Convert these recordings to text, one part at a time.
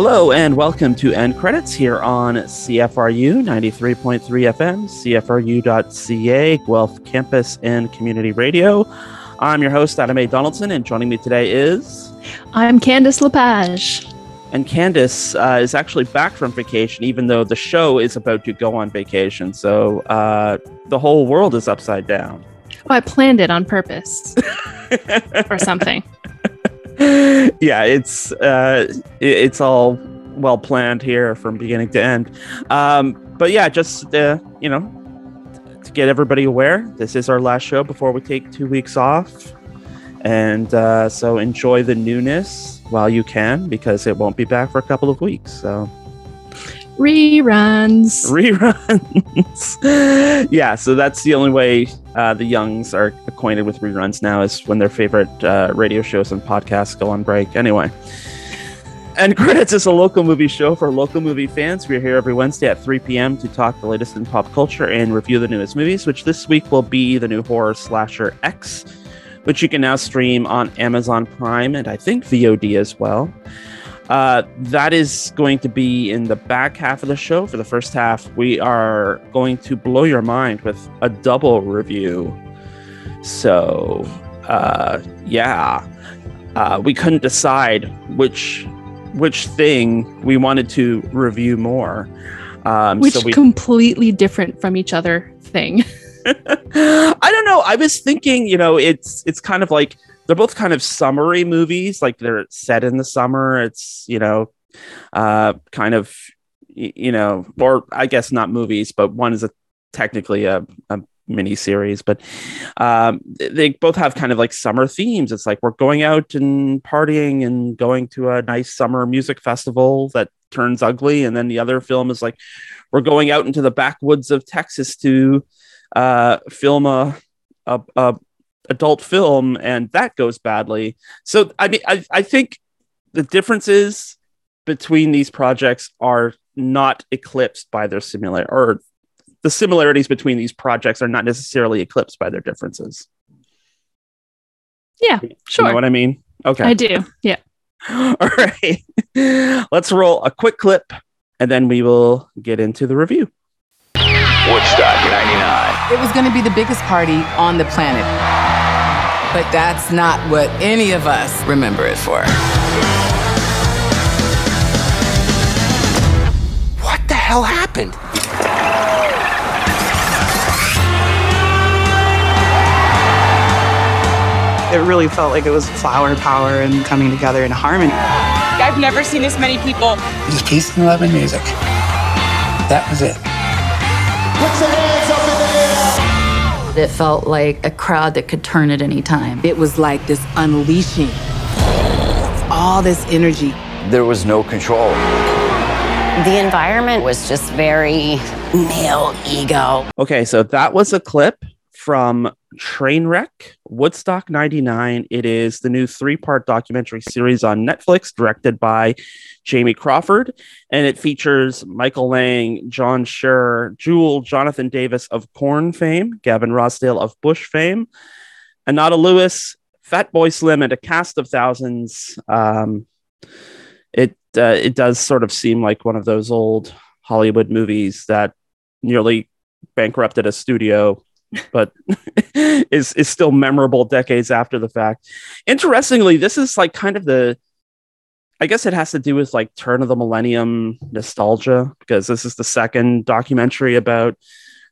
Hello and welcome to End Credits here on CFRU 93.3 FM, CFRU.ca, Guelph Campus and Community Radio. I'm your host, Adam A. Donaldson, and joining me today is. I'm Candice Lepage. And Candice uh, is actually back from vacation, even though the show is about to go on vacation. So uh, the whole world is upside down. Oh, I planned it on purpose or something. yeah, it's uh, it's all well planned here from beginning to end. Um, but yeah, just uh, you know, to get everybody aware, this is our last show before we take two weeks off, and uh, so enjoy the newness while you can because it won't be back for a couple of weeks. So reruns, reruns. yeah, so that's the only way uh, the youngs are acquainted with reruns now is when their favorite uh, radio shows and podcasts go on break. Anyway. End Credits is a local movie show for local movie fans. We're here every Wednesday at 3 p.m. to talk the latest in pop culture and review the newest movies, which this week will be the new horror slasher X, which you can now stream on Amazon Prime and I think VOD as well. Uh, that is going to be in the back half of the show. For the first half, we are going to blow your mind with a double review. So, uh, yeah, uh, we couldn't decide which which thing we wanted to review more. Um, which so we... completely different from each other thing. I don't know. I was thinking, you know, it's it's kind of like they're both kind of summery movies like they're set in the summer. It's you know uh kind of you know or i guess not movies but one is a technically a, a mini series but um they both have kind of like summer themes. It's like we're going out and partying and going to a nice summer music festival that turns ugly and then the other film is like we're going out into the backwoods of texas to uh film a a, a, adult film and that goes badly. So I mean I, I think the differences between these projects are not eclipsed by their similar or the similarities between these projects are not necessarily eclipsed by their differences. Yeah, sure. You know what I mean? Okay. I do. Yeah. All right. Let's roll a quick clip and then we will get into the review. Woodstock 99. It was going to be the biggest party on the planet. But that's not what any of us remember it for. What the hell happened? It really felt like it was flower power and coming together in harmony. I've never seen this many people. Just peace and love and music. That was it. It felt like a crowd that could turn at any time. It was like this unleashing all this energy. There was no control. The environment was just very male ego. Okay, so that was a clip from Trainwreck, Woodstock 99. It is the new three part documentary series on Netflix, directed by Jamie Crawford. And it features Michael Lang, John Scher, Jewel, Jonathan Davis of Korn fame, Gavin Rossdale of Bush fame, Anata Lewis, Fatboy Slim, and a cast of thousands. Um, it uh, it does sort of seem like one of those old Hollywood movies that nearly bankrupted a studio but is is still memorable decades after the fact. Interestingly, this is like kind of the I guess it has to do with like turn of the millennium nostalgia because this is the second documentary about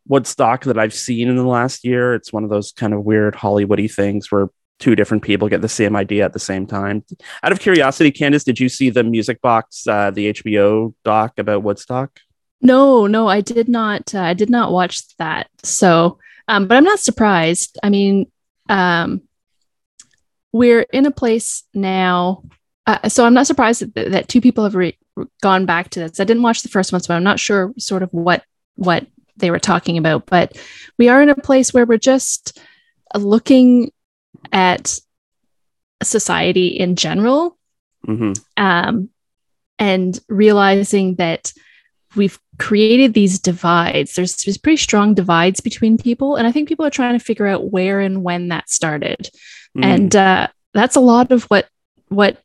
Woodstock that I've seen in the last year. It's one of those kind of weird Hollywoody things where two different people get the same idea at the same time. Out of curiosity, Candice, did you see the Music Box, uh, the HBO doc about Woodstock? No, no, I did not. Uh, I did not watch that. So um, but I'm not surprised. I mean, um, we're in a place now. Uh, so I'm not surprised that, that two people have re- gone back to this. I didn't watch the first one, so I'm not sure sort of what what they were talking about. But we are in a place where we're just looking at society in general, mm-hmm. um, and realizing that we've created these divides. There's, there's pretty strong divides between people. And I think people are trying to figure out where and when that started. Mm. And uh, that's a lot of what what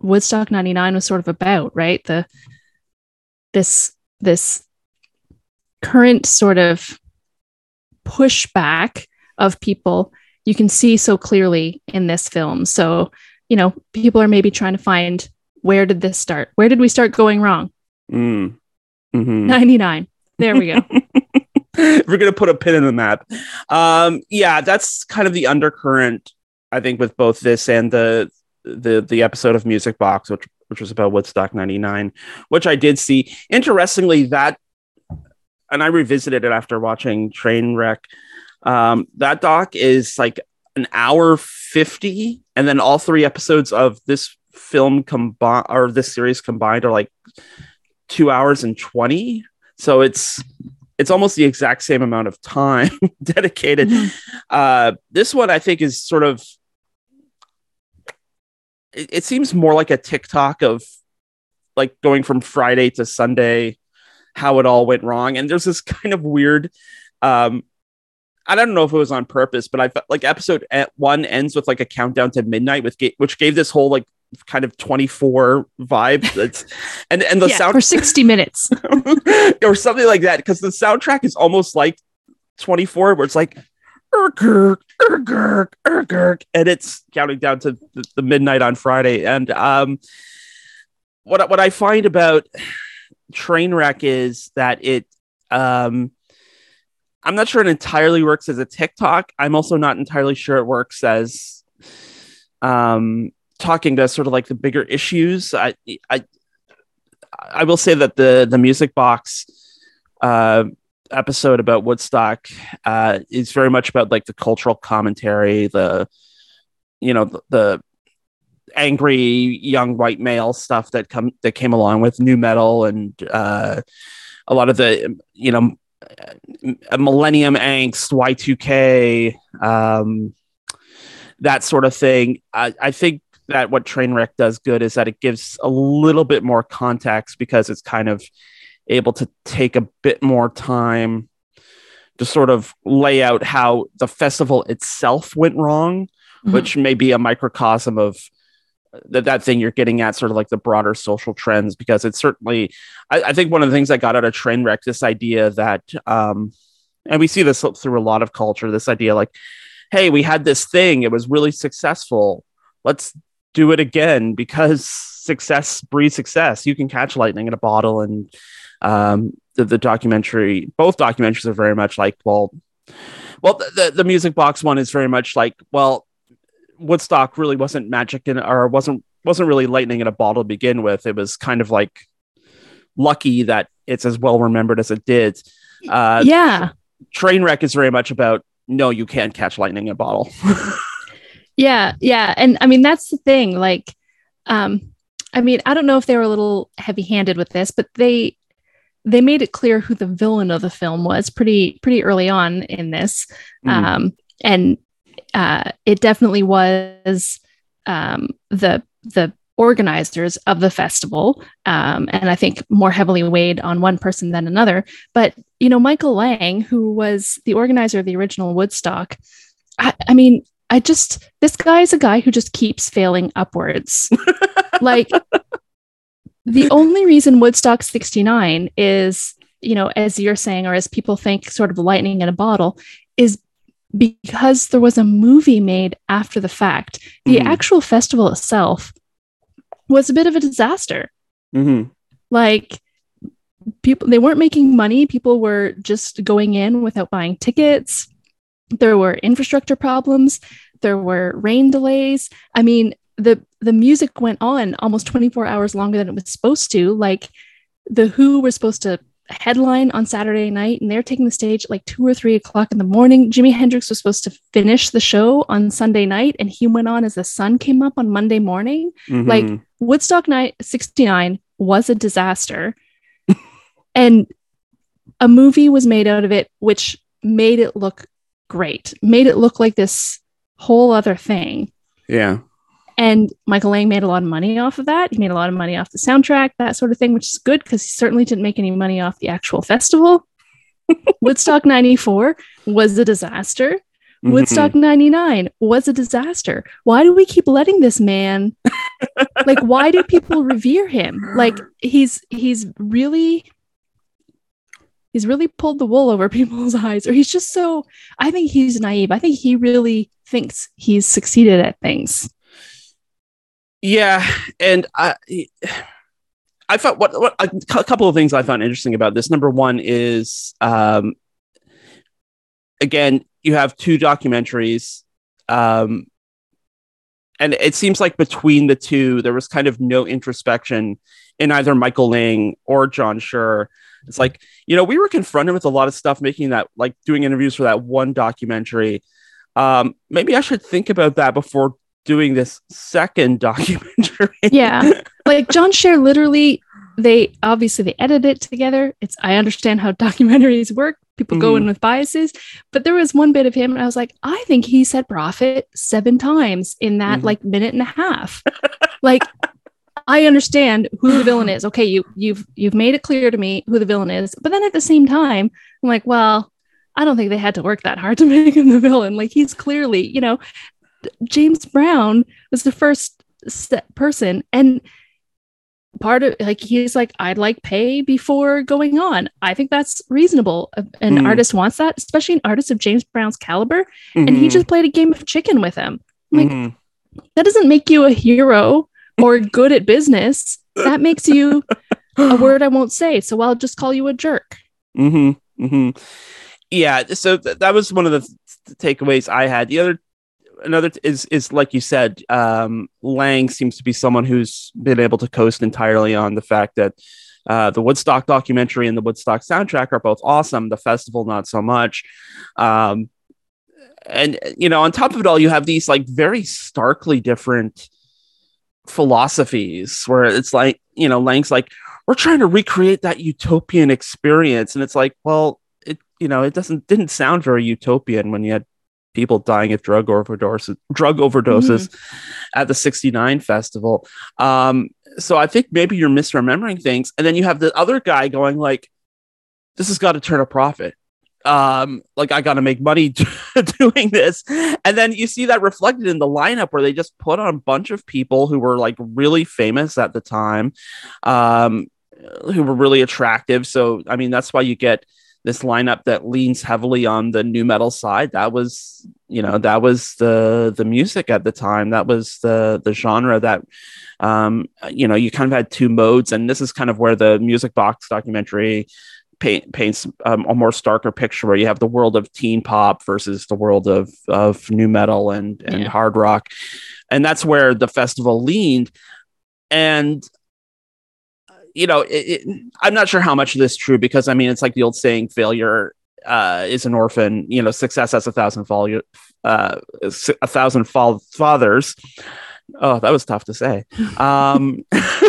Woodstock 99 was sort of about, right? The this this current sort of pushback of people you can see so clearly in this film. So, you know, people are maybe trying to find where did this start? Where did we start going wrong? Mm. Mhm. 99. There we go. We're gonna put a pin in the map. Um, yeah, that's kind of the undercurrent, I think, with both this and the the the episode of Music Box, which which was about Woodstock '99, which I did see. Interestingly, that and I revisited it after watching Trainwreck. Um, that doc is like an hour fifty, and then all three episodes of this film combined or this series combined are like two hours and 20 so it's it's almost the exact same amount of time dedicated. Uh this one i think is sort of it, it seems more like a tiktok of like going from friday to sunday how it all went wrong. And there's this kind of weird um I don't know if it was on purpose, but I felt like episode one ends with like a countdown to midnight, with ga- which gave this whole like kind of 24 vibe. That's and and the yeah, sound for 60 minutes. or something like that because the soundtrack is almost like 24 where it's like "Ergurk, ergurk, ergurk," and it's counting down to the, the midnight on friday and um what what i find about trainwreck is that it um i'm not sure it entirely works as a tiktok i'm also not entirely sure it works as um talking to sort of like the bigger issues i i I will say that the the music box uh, episode about Woodstock uh, is very much about like the cultural commentary, the you know the, the angry young white male stuff that come that came along with nu metal and uh, a lot of the you know uh, millennium angst, Y two K, um, that sort of thing. I, I think that what Trainwreck does good is that it gives a little bit more context because it's kind of able to take a bit more time to sort of lay out how the festival itself went wrong, Mhm. which may be a microcosm of that that thing you're getting at, sort of like the broader social trends, because it's certainly I, I think one of the things I got out of Trainwreck, this idea that um and we see this through a lot of culture, this idea like, hey, we had this thing, it was really successful. Let's do it again because success breeds success. You can catch lightning in a bottle, and um, the, the documentary, both documentaries are very much like, well, well, the, the, music box one is very much like, well, Woodstock really wasn't magic in, or wasn't wasn't really lightning in a bottle to begin with. It was kind of like lucky that it's as well remembered as it did. Uh, yeah. Trainwreck is very much about no, you can't catch lightning in a bottle. Yeah, yeah. And I mean that's the thing. Like, um, I mean, I don't know if they were a little heavy-handed with this, but they they made it clear who the villain of the film was pretty pretty early on in this. Mhm. Um, and uh, it definitely was um, the the organizers of the festival, um, and I think more heavily weighed on one person than another. But you know, Michael Lang, who was the organizer of the original Woodstock, I, I mean, I just this guy is a guy who just keeps failing upwards. like the only reason Woodstock 69 is, you know, as you're saying, or as people think, sort of lightning in a bottle, is because there was a movie made after the fact. The Mhm. actual festival itself was a bit of a disaster. Mhm. Like people they weren't making money, people were just going in without buying tickets. There were infrastructure problems, there were rain delays. I mean, the the music went on almost 24 hours longer than it was supposed to. Like the Who were supposed to headline on Saturday night, and they're taking the stage at like two or three o'clock in the morning. Jimi Hendrix was supposed to finish the show on Sunday night, and he went on as the sun came up on Monday morning. Like Mhm. Woodstock night 69 was a disaster. and a movie was made out of it, which made it look great, made it look like this whole other thing. yeah. And Michael Lang made a lot of money off of that. He made a lot of money off the soundtrack, that sort of thing, which is good because he certainly didn't make any money off the actual festival. Woodstock 94 was a disaster. Mhm. Woodstock 99 was a disaster. Why do we keep letting this man like why do people revere him? Like he's he's really he's really pulled the wool over people's eyes or he's just so I think he's naive. I think he really thinks he's succeeded at things. Yeah, and I, I thought what, what a couple of things I found interesting about this. Number one is, um, again, you have two documentaries, um, and it seems like between the two, there was kind of no introspection in either Michael Lang or John Scher. It's like you know we were confronted with a lot of stuff making that like doing interviews for that one documentary. Um, maybe I should think about that before doing this second documentary. Yeah. like John Scher literally they obviously they edit it together. It's I understand how documentaries work. People go in with biases, but there was one bit of him and I was like, I think he said profit seven times in that Mhm. like minute and a half. like I understand who the villain is. Okay, you you've you've made it clear to me who the villain is, but then at the same time, I'm like, well, I don't think they had to work that hard to make him the villain. Like he's clearly, you know, James Brown was the first person and part of like he's like I'd like pay before going on. I think that's reasonable. An Mm. artist wants that, especially an artist of James Brown's caliber. And he Mhm. just played a game of chicken with him. like, Mhm. That doesn't make you a hero or good at business. That makes you a word I won't say. So I'll just call you a jerk. Mm-hmm. Mm-hmm. Yeah. So th- that was one of the th- takeaways I had. The other, another t- is is like you said, um, Lang seems to be someone who's been able to coast entirely on the fact that uh, the Woodstock documentary and the Woodstock soundtrack are both awesome. The festival, not so much. Um, and you know, on top of it all, you have these like very starkly different philosophies where it's like you know lang's like we're trying to recreate that utopian experience. And it's like well it you know it doesn't didn't sound very utopian when you had people dying of drug overdoses drug overdoses at the 69 festival. Um so i think maybe you're misremembering things. And then you have the other guy going like this has got to turn a profit um like i gotta make money doing this. And then you see that reflected in the lineup where they just put on a bunch of people who were like really famous at the time um who were really attractive. So i mean that's why you get this lineup that leans heavily on the nu metal side. That was you know that was the the music at the time. That was the the genre that um you know you kind of had two modes. And this is kind of where the music box documentary paint, paints um, a more starker picture where you have the world of teen pop versus the world of of nu metal and and Yeah. hard rock. And that's where the festival leaned. And you know it, it, i'm not sure how much of this is true because i mean it's like the old saying failure uh, is an orphan you know success has a thousand fall uh, a thousand fall fathers oh that was tough to say um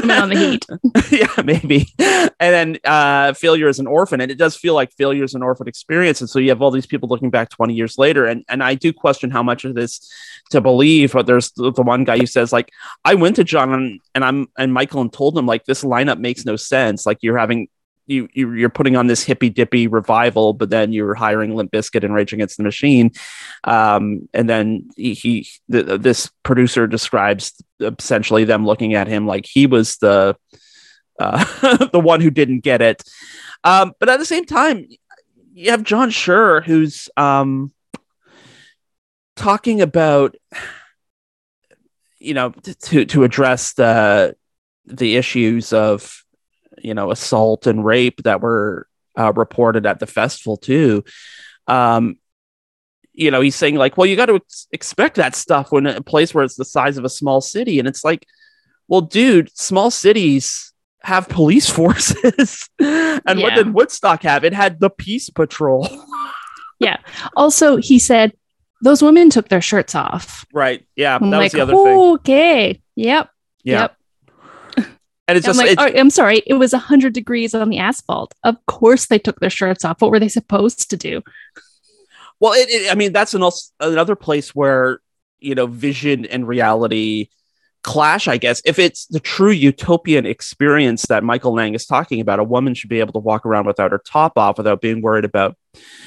on the heat. yeah, maybe. And then uh, failure is an orphan, and it does feel like failure is an orphan experience. And so you have all these people looking back 20 years later, and and I do question how much of this to believe. But there's the, the one guy who says like, I went to John and, and I'm and Michael and told him like this lineup makes no sense. Like you're having. You, you, you're putting on this hippy dippy revival, but then you're hiring Limp Bizkit and Rage Against the Machine, um, and then he, he th- this producer describes essentially them looking at him like he was the uh, the one who didn't get it. Um, but at the same time, you have John Scher who's um, talking about, you know, to to address the the issues of, you know, assault and rape that were uh, reported at the festival too. Um, you know, he's saying like, well, you got to ex- expect that stuff when a place where it's the size of a small city, and it's like, well, dude, small cities have police forces, and what did Woodstock have? It had the Peace Patrol, yeah. Also, he said those women took their shirts off. right? Yeah, that I'm was like, the other thing. okay, yep, Yeah, yep. And it's I'm just like, it's, "Oh, I'm sorry, it was 100 degrees on the asphalt. Of course they took their shirts off. What were they supposed to do? Well, it, it, I mean, that's an also, another place where you know vision and reality clash. I guess if it's the true utopian experience that Michael Lang is talking about, a woman should be able to walk around without her top off, without being worried about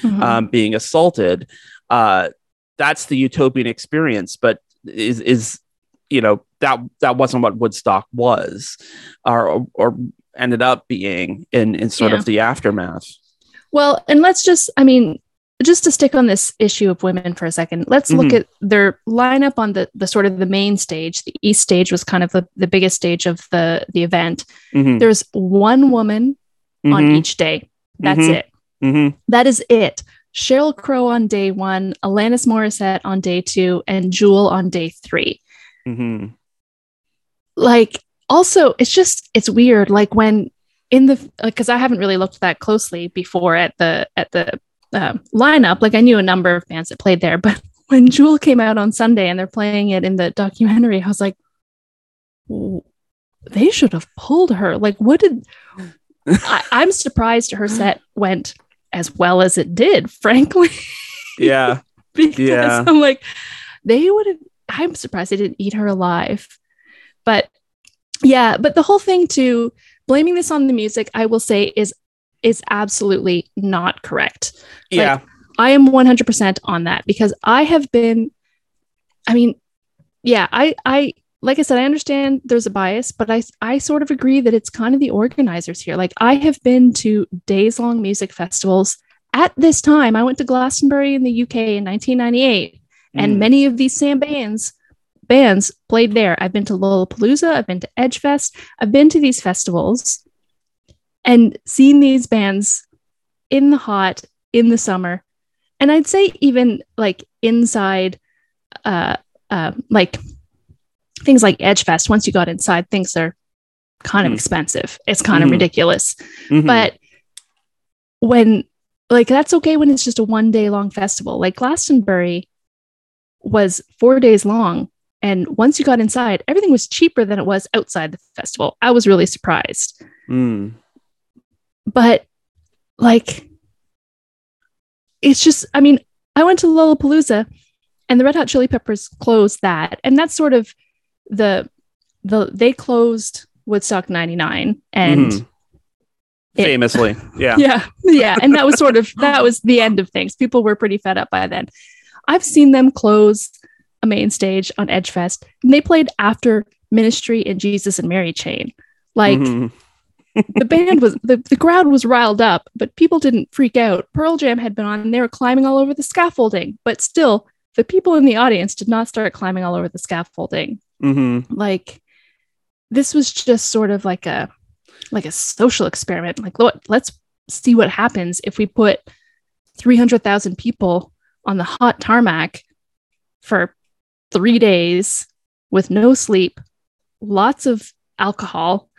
Mhm. um, being assaulted. Uh, that's the utopian experience but is is you know that that wasn't what Woodstock was, or or ended up being in in sort yeah. of the aftermath. Well, and let's just, I mean, just to stick on this issue of women for a second, let's mm-hmm. look at their lineup on the the sort of the main stage. The East stage was kind of the, the biggest stage of the the event. Mm-hmm. There's one woman mm-hmm. on each day. That's mm-hmm. it. Mm-hmm. That is it. Sheryl Crow on day one, Alanis Morissette on day two, and Jewel on day 3 mm-hmm like also it's just it's weird like when in the like because i haven't really looked that closely before at the at the um, lineup like i knew a number of bands that played there but when jewel came out on sunday and they're playing it in the documentary i was like they should have pulled her like what did I, i'm surprised her set went as well as it did frankly yeah because Yeah. I'm like, they would have. I'm surprised they didn't eat her alive. But yeah, but the whole thing to blaming this on the music, I will say, is is absolutely not correct. yeah I am 100% on that because I have been. I mean, yeah, I I like I said, I understand there's a bias, but I I sort of agree that it's kind of the organizers here. Like I have been to days long music festivals at this time. I went to Glastonbury in the UK in 1998, and Mm. many of these same bands bands played there. I've been to Lollapalooza, I've been to Edgefest, I've been to these festivals and seen these bands in the hot in the summer. And I'd say even like inside uh uh like things like Edgefest, once you got inside, things are kind of Mhm. expensive. It's kind of Mhm. ridiculous. Mhm. But when like that's okay when it's just a one day long festival. Like Glastonbury was four days long. And once you got inside, everything was cheaper than it was outside the festival. I was really surprised. Mm. But like, it's just, I mean, I went to Lollapalooza and the Red Hot Chili Peppers closed that. And that's sort of the, the, they closed Woodstock 99 and Mhm. it- famously yeah yeah yeah and that was sort of that was the end of things people were pretty fed up by then i've seen them close a main stage on edgefest. And they played after ministry and jesus and mary chain. Like Mhm. the band was the, the crowd was riled up but people didn't freak out. Pearl jam had been on and they were climbing all over the scaffolding but still the people in the audience did not start climbing all over the scaffolding. Mhm. like this was just sort of like a like a social experiment. Like let's see what happens if we put 300,000 people on the hot tarmac for 3 days with no sleep lots of alcohol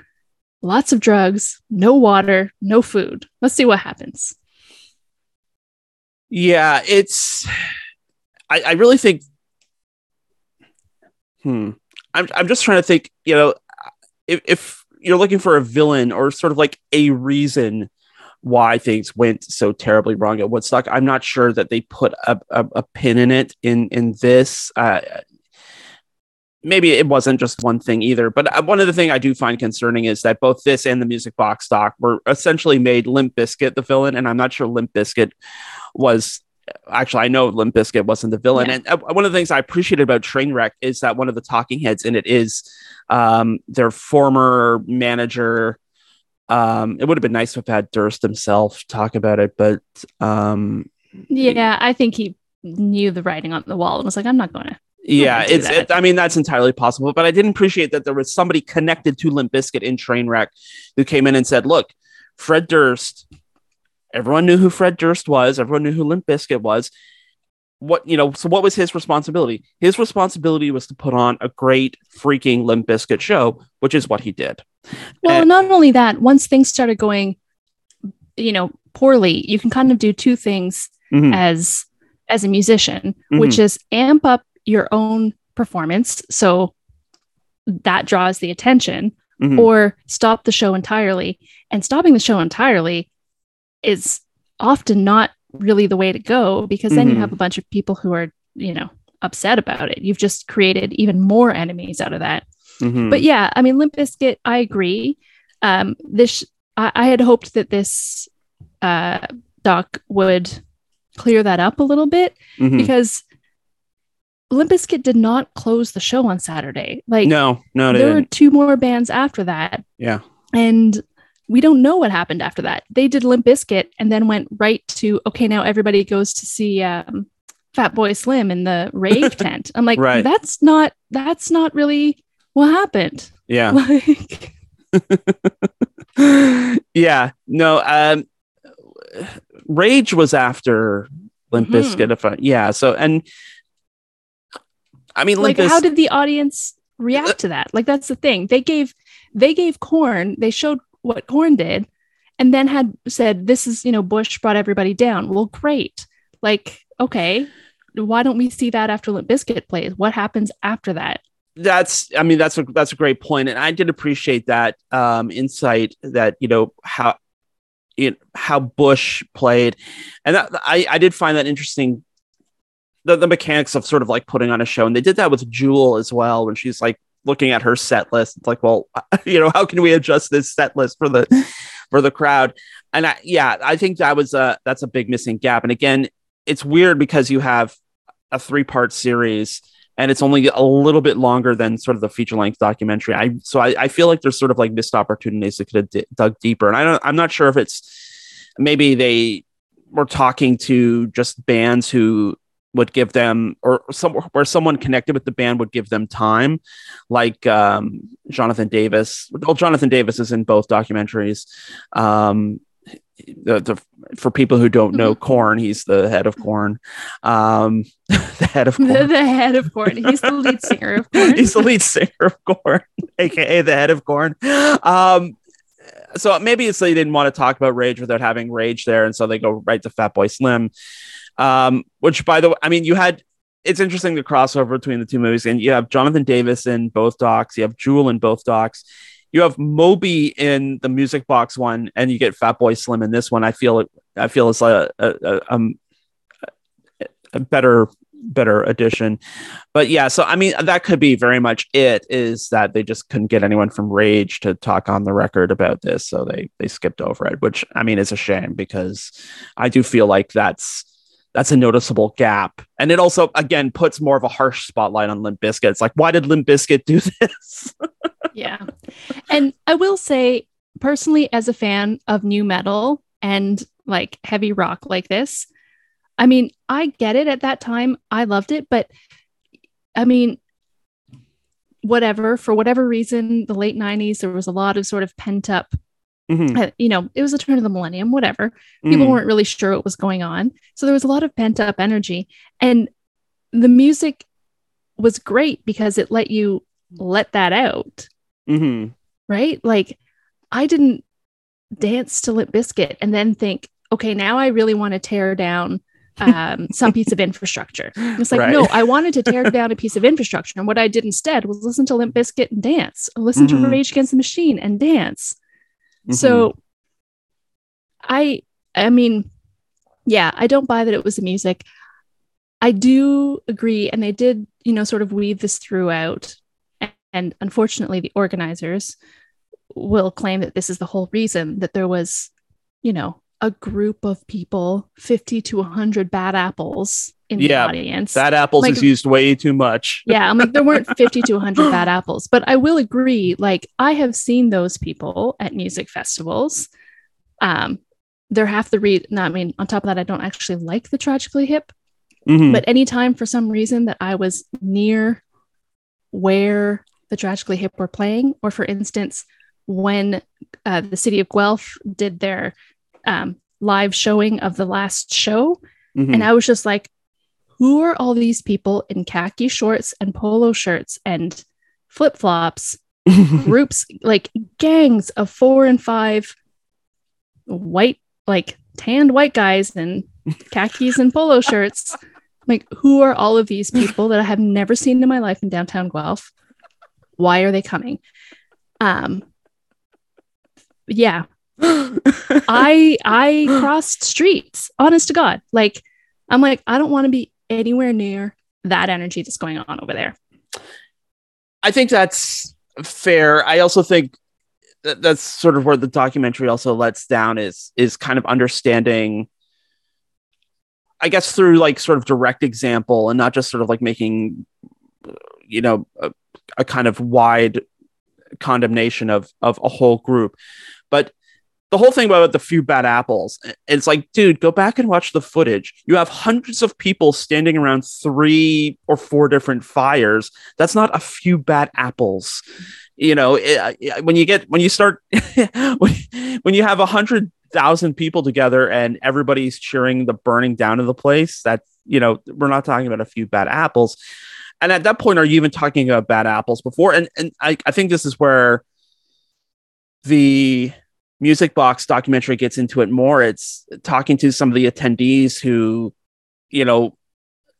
lots of drugs no water no food let's see what happens Yeah, it's. I, I really think. Hmm. I'm I'm just trying to think. You know, if if you're looking for a villain or sort of like a reason why things went so terribly wrong at Woodstock, I'm not sure that they put a a, a pin in it in in this. Uh, maybe it wasn't just one thing either. But uh, one of the thing I do find concerning is that both this and the Music Box Stock were essentially made Limp Bizkit the villain, and I'm not sure Limp Bizkit was actually I know Limp Bizkit wasn't the villain. Yeah. And uh, one of the things I appreciated about Trainwreck is that one of the talking heads in it is um, their former manager. Um, it would have been nice to have had Durst himself talk about it, but um, yeah i think he knew the writing on the wall and was like i'm not going to yeah, it's. It, I mean, that's entirely possible. But I didn't appreciate that there was somebody connected to Limp Bizkit in Trainwreck who came in and said, "Look, Fred Durst. Everyone knew who Fred Durst was. Everyone knew who Limp Bizkit was. What you know? So what was his responsibility? His responsibility was to put on a great freaking Limp Bizkit show, which is what he did. Well, And- not only that, once things started going, you know, poorly, you can kind of do two things Mhm. as as a musician, which is amp up your own performance, so that draws the attention, Mhm. or stop the show entirely. And stopping the show entirely is often not really the way to go because then you Mhm. have a bunch of people who are, you know, upset about it. You've just created even more enemies out of that. Mhm. But yeah, I mean, Limp Bizkit, I agree. Um, this, I, I had hoped that this uh, doc would clear that up a little bit Mhm. because Limp Bizkit did not close the show on Saturday. Like no, no, there were two more bands after that, Yeah. and we don't know what happened after that. They did Limp Bizkit and then went right to okay, now everybody goes to see um, Fatboy Slim in the rave tent. I'm like, Right. that's not that's not really what happened. Yeah. Like, yeah. No, um Rage was after Limp Mhm. Bizkit if I, yeah, so and I mean like Limp how did the audience react to that? Like that's the thing. They gave they gave Korn, they showed what Korn did, and then had said, This is, you know, Bush brought everybody down. Well, great. Like, okay, why don't we see that after Limp Bizkit plays? What happens after that? that's i mean that's a that's a great point and i did appreciate that um insight that you know how know, how bush played and that, i i did find that interesting the, the mechanics of sort of like putting on a show and they did that with jewel as well when she's like looking at her set list it's like well you know how can we adjust this set list for the for the crowd? And i yeah i think that was a that's a big missing gap. And again it's weird because you have a three part series and it's only a little bit longer than sort of the feature length documentary. I so I, I feel like there's sort of like missed opportunities that could have d- dug deeper, and I don't I'm not sure if it's maybe they were talking to just bands who would give them or some where someone connected with the band would give them time like um jonathan davis. Well jonathan davis is in both documentaries. Um the, the for people who don't know Korn he's the head of Korn um the head of The, Korn the head of Korn. He's the lead singer of Korn. he's the lead singer of Korn aka the head of Korn um so maybe it's they didn't want to talk about rage without having rage there and so they go right to Fatboy Slim um which by the way i mean you had it's interesting the crossover between the two movies. And you have jonathan davis in both docs. You have jewel in both docs. You have moby in the music box one and you get Fatboy Slim in this one. I feel it i feel it's a, a, a, um, a better better addition. But yeah so i mean that could be very much it is that they just couldn't get anyone from rage to talk on the record about this so they they skipped over it which i mean is a shame because i do feel like that's that's a noticeable gap and it also again puts more of a harsh spotlight on limp Bizkit. it's like why did limp Bizkit do this yeah. And I will say, personally, as a fan of nu metal and like heavy rock like this, I mean, I get it at that time. I loved it, but I mean, whatever, for whatever reason, the late 90s, there was a lot of sort of pent up, Mhm. uh, you know, it was the turn of the millennium, whatever. People Mhm. weren't really sure what was going on. So there was a lot of pent up energy. And the music was great because it let you let that out Mhm. right? Like I didn't dance to Limp Bizkit and then think, okay, now I really want to tear down um, some piece of infrastructure. It's like, Right. no, I wanted to tear down a piece of infrastructure. And what I did instead was listen to Limp Bizkit and dance, listen to Rage Against the Machine and dance. Mm-hmm. So I I mean, yeah, I don't buy that it was the music. I do agree, and they did, you know, sort of weave this throughout. And unfortunately, the organizers will claim that this is the whole reason that there was, you know, a group of people, 50 to 100 bad apples in Yeah, the audience. Bad apples Like- is used way too much. yeah, I'm like, there weren't 50 to 100 bad apples, but I will agree. Like, I have seen those people at music festivals. Um, they're half the read. No, I mean, on top of that, I don't actually like the tragically hip, Mhm. but anytime for some reason that I was near where the tragically hip were playing, or for instance, when uh, the city of Guelph did their um, live showing of the last show, Mhm. and I was just like, who are all these people in khaki shorts and polo shirts and flip flops? groups, like gangs of four and five white, like tanned white guys in khakis and polo shirts. Like, who are all of these people that I have never seen in my life in downtown Guelph? Why are they coming? Um, yeah, I I crossed streets, honest to God. Like, I'm like, I don't want to be anywhere near that energy that's going on over there. I think that's fair. I also think that that's sort of where the documentary also lets down is is kind of understanding I guess through like sort of direct example and not just sort of like making, you know, a, a kind of wide condemnation of of a whole group, the whole thing about the few bad apples it's like dude go back and watch the footage. You have hundreds of people standing around three or four different fires. That's not a few bad apples. You know it, when you get when you start when you have a hundred thousand people together and everybody's cheering the burning down of the place that you know we're not talking about a few bad apples. And at that point are you even talking about bad apples before? And and i, I think this is where the music box documentary gets into it more. It's talking to some of the attendees who you know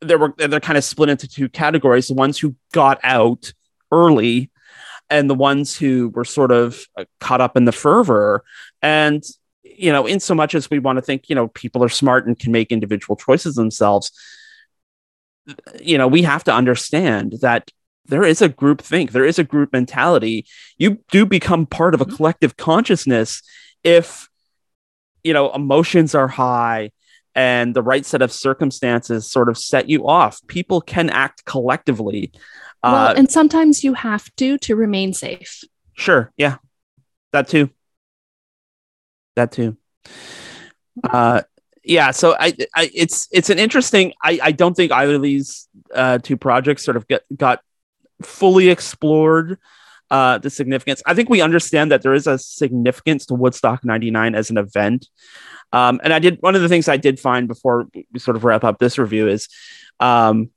they were they're kind of split into two categories the ones who got out early and the ones who were sort of uh, caught up in the fervor. And you know in so much as we want to think you know people are smart and can make individual choices themselves you know we have to understand that there is a group think there is a group mentality. You do become part of a Mm-hmm. collective consciousness if you know emotions are high and the right set of circumstances sort of set you off. People can act collectively well, uh, and sometimes you have to to remain safe. sure yeah. That too. That too. Uh yeah so I, I it's it's an interesting i i don't think either of these uh two projects sort of get got fully explored uh the significance. I think we understand that there is a significance to woodstock 99 as an event. Um and i did one of the things i did find before we sort of wrap up this review is um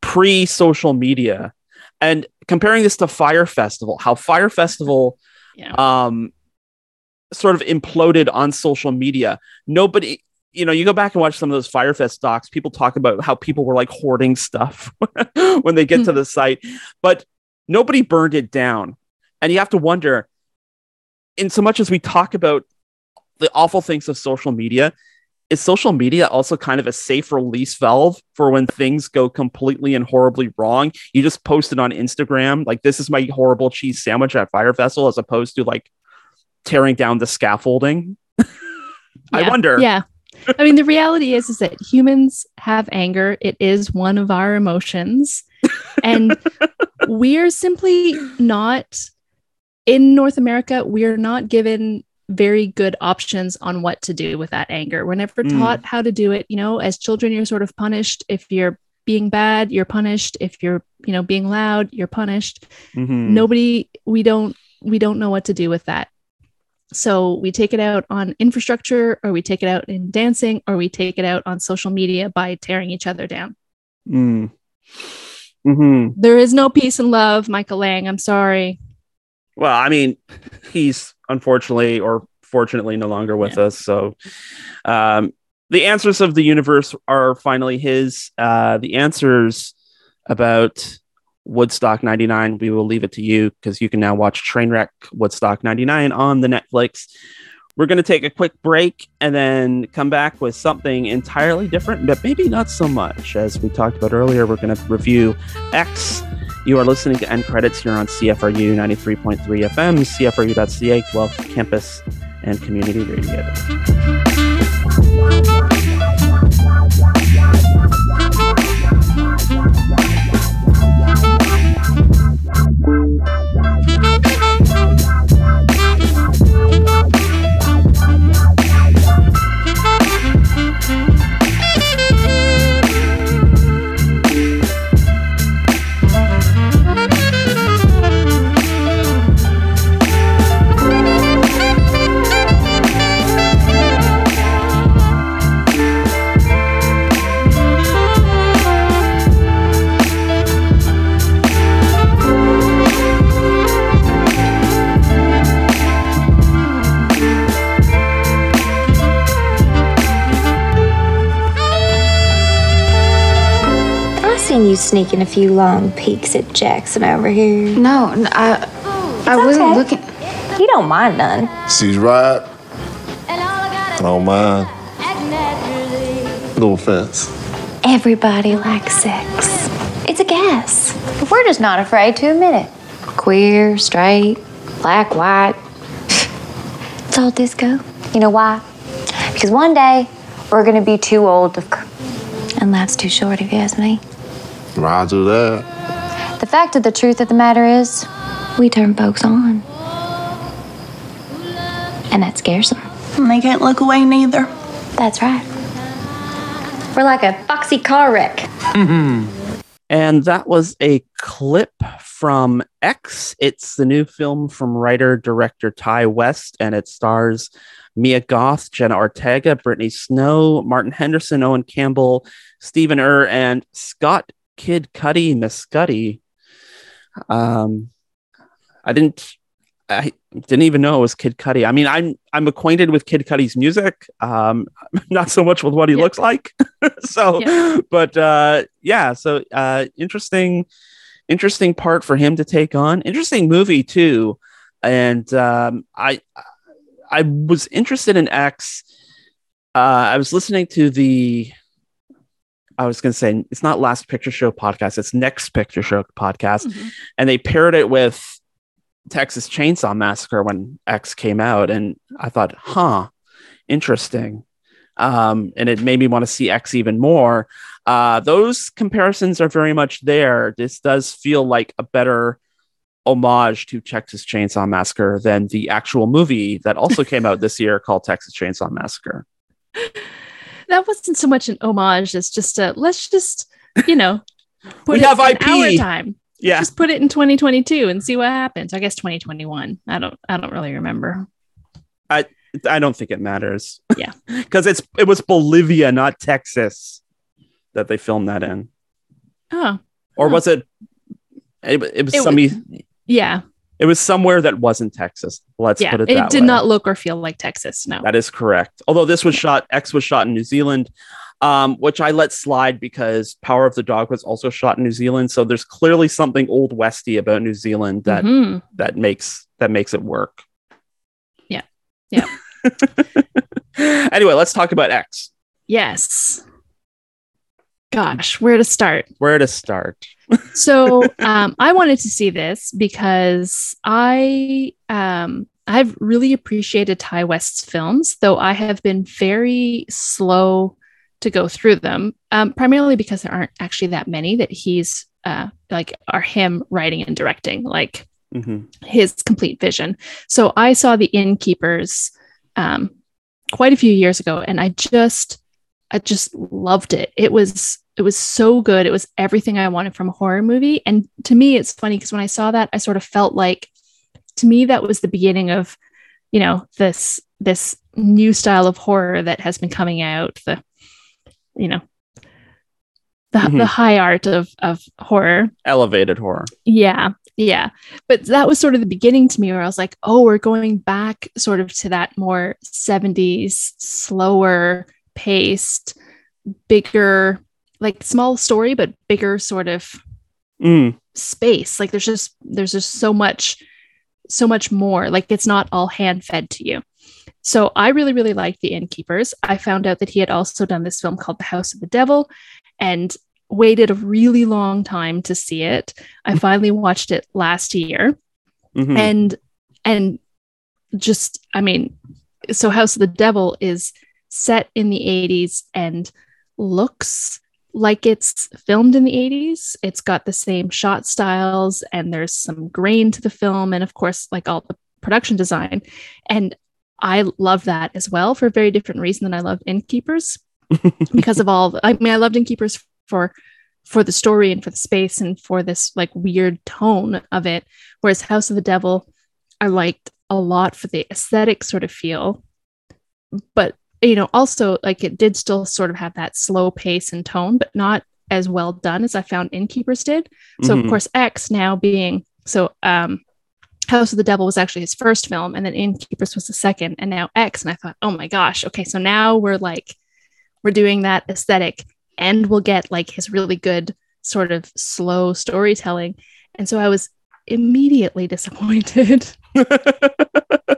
pre social media and comparing this to Fyre Festival how Fyre Festival Yeah. um sort of imploded on social media. Nobody you know you go back and watch some of those firefest docs people talk about how people were like hoarding stuff when they get to mm-hmm. the site but nobody burned it down. And you have to wonder in so much as we talk about the awful things of social media is social media also kind of a safe release valve for when things go completely and horribly wrong? You just post it on instagram like this is my horrible cheese sandwich at Fyre Festival as opposed to like tearing down the scaffolding. I wonder. Yeah. I mean, the reality is, is that humans have anger. It is one of our emotions. And we're simply not in North America, we're not given very good options on what to do with that anger. We're never Mm. taught how to do it. You know, as children, you're sort of punished. If you're being bad, you're punished. If you're, you know, being loud, you're punished Mhm. nobody we don't we don't know what to do with that so we take it out on infrastructure or we take it out in dancing or we take it out on social media by tearing each other down Mm. Mhm. there is no peace and love michael lang i'm sorry Well, I mean, he's unfortunately or fortunately no longer with us. So, um, the answers of the universe are finally his. Uh, the answers about Woodstock 99, we will leave it to you because you can now watch Trainwreck Woodstock 99 on the Netflix. We're going to take a quick break and then come back with something entirely different, but maybe not so much. As we talked about earlier, we're going to review X. You are listening to End Credits here on CFRU 93.3 FM, CFRU.ca, Guelph Campus and Community Radio. Seen you sneaking a few long peeks at Jackson over here. No, n- I, I wasn't looking. You don't mind none. She's right. Oh man. No offense. Everybody likes sex. It's a gas. But we're just not afraid to admit it. Queer, straight, black, white. It's all disco. You know why? Because one day, We're gonna be too old to. c- And life's too short, if you ask me. Roger that. The fact of the truth of the matter is, we turn folks on. And that scares them. And they can't look away neither. That's right. We're like a foxy car wreck. Mm-hmm. And that was a clip from X. It's the new film from writer director Ti West, and it stars Mia Goth, Jenna Ortega, Brittany Snow, Martin Henderson, Owen Campbell, Stephen Ure, and Scott Kid Cudi Mescudi. Um, I didn't. I didn't even know it was Kid Cudi. I mean, I'm I'm acquainted with Kid Cudi's music, um, not so much with what he looks like. so, but uh, yeah, so uh, interesting, interesting part for him to take on. Interesting movie too, and um, I I was interested in X. Uh, I was listening to the. I was going to say it's not Last Picture Show podcast; it's Next Picture Show podcast, and they paired it with Texas Chainsaw Massacre when X came out, and I thought, huh, interesting. Um, and it made me want to see X even more. Uh, those comparisons are very much there. This does feel like a better homage to Texas Chainsaw Massacre than the actual movie that also came out this year called Texas Chainsaw Massacre. That wasn't so much an homage as just a let's just, you know, put We it have in IP. our time. Yeah. Just put it in 2022 and see what happens. I guess 2021. I don't I don't really remember. I I don't think it matters. Yeah. because it's it was Bolivia, not Texas, that they filmed that in, Oh. or was it? It, it was It Yeah. It was somewhere that wasn't Texas. Let's yeah. put it there. It, that did way. not look or feel like Texas. No. That is correct. Although this was shot, X was shot in New Zealand, um, which I let slide because Power of the Dog was also shot in New Zealand. So there's clearly something old westy about New Zealand that Mhm. that makes that makes it work. Yeah. Yeah. anyway, let's talk about X. yes. Gosh, where to start? Where to start? so um, I wanted to see this because I um, I've really appreciated Ti West's films, though I have been very slow to go through them, um, primarily because there aren't actually that many that he's uh, like are him writing and directing, like Mhm. his complete vision. So I saw The Innkeepers um, quite a few years ago, and I just I just loved it. It was it was so good. It was everything I wanted from a horror movie. And to me, it's funny because when I saw that, I sort of felt like to me that was the beginning of, you know, this this new style of horror that has been coming out. The, you know, the Mhm. the high art of of horror. Elevated horror. Yeah, yeah. But that was sort of the beginning to me where I was like, oh, we're going back sort of to that more 70s, slower paced, bigger, like small story, but bigger sort of Mm. space. Like there's just there's just so much, so much more. Like it's not all hand fed to you. So I really, really liked The Innkeepers. I found out that he had also done this film called The House of the Devil and waited a really long time to see it. I finally watched it last year Mhm. and and just I mean, so House of the Devil is set in the 80s and looks like it's filmed in the 80s. It's got the same shot styles and there's some grain to the film and of course like all the production design. And I love that as well for a very different reason than I loved Innkeepers because of all I mean I loved Innkeepers for for the story and for the space and for this like weird tone of it whereas House of the Devil I liked a lot for the aesthetic sort of feel but you know also like it did still sort of have that slow pace and tone but not as well done as I found Innkeepers did so Mhm. of course X now being so um House of the Devil was actually his first film, and then Innkeepers was the second, and now X. And I thought, oh my gosh, okay, so now we're like, we're doing that aesthetic, and we'll get like his really good sort of slow storytelling. And so I was immediately disappointed.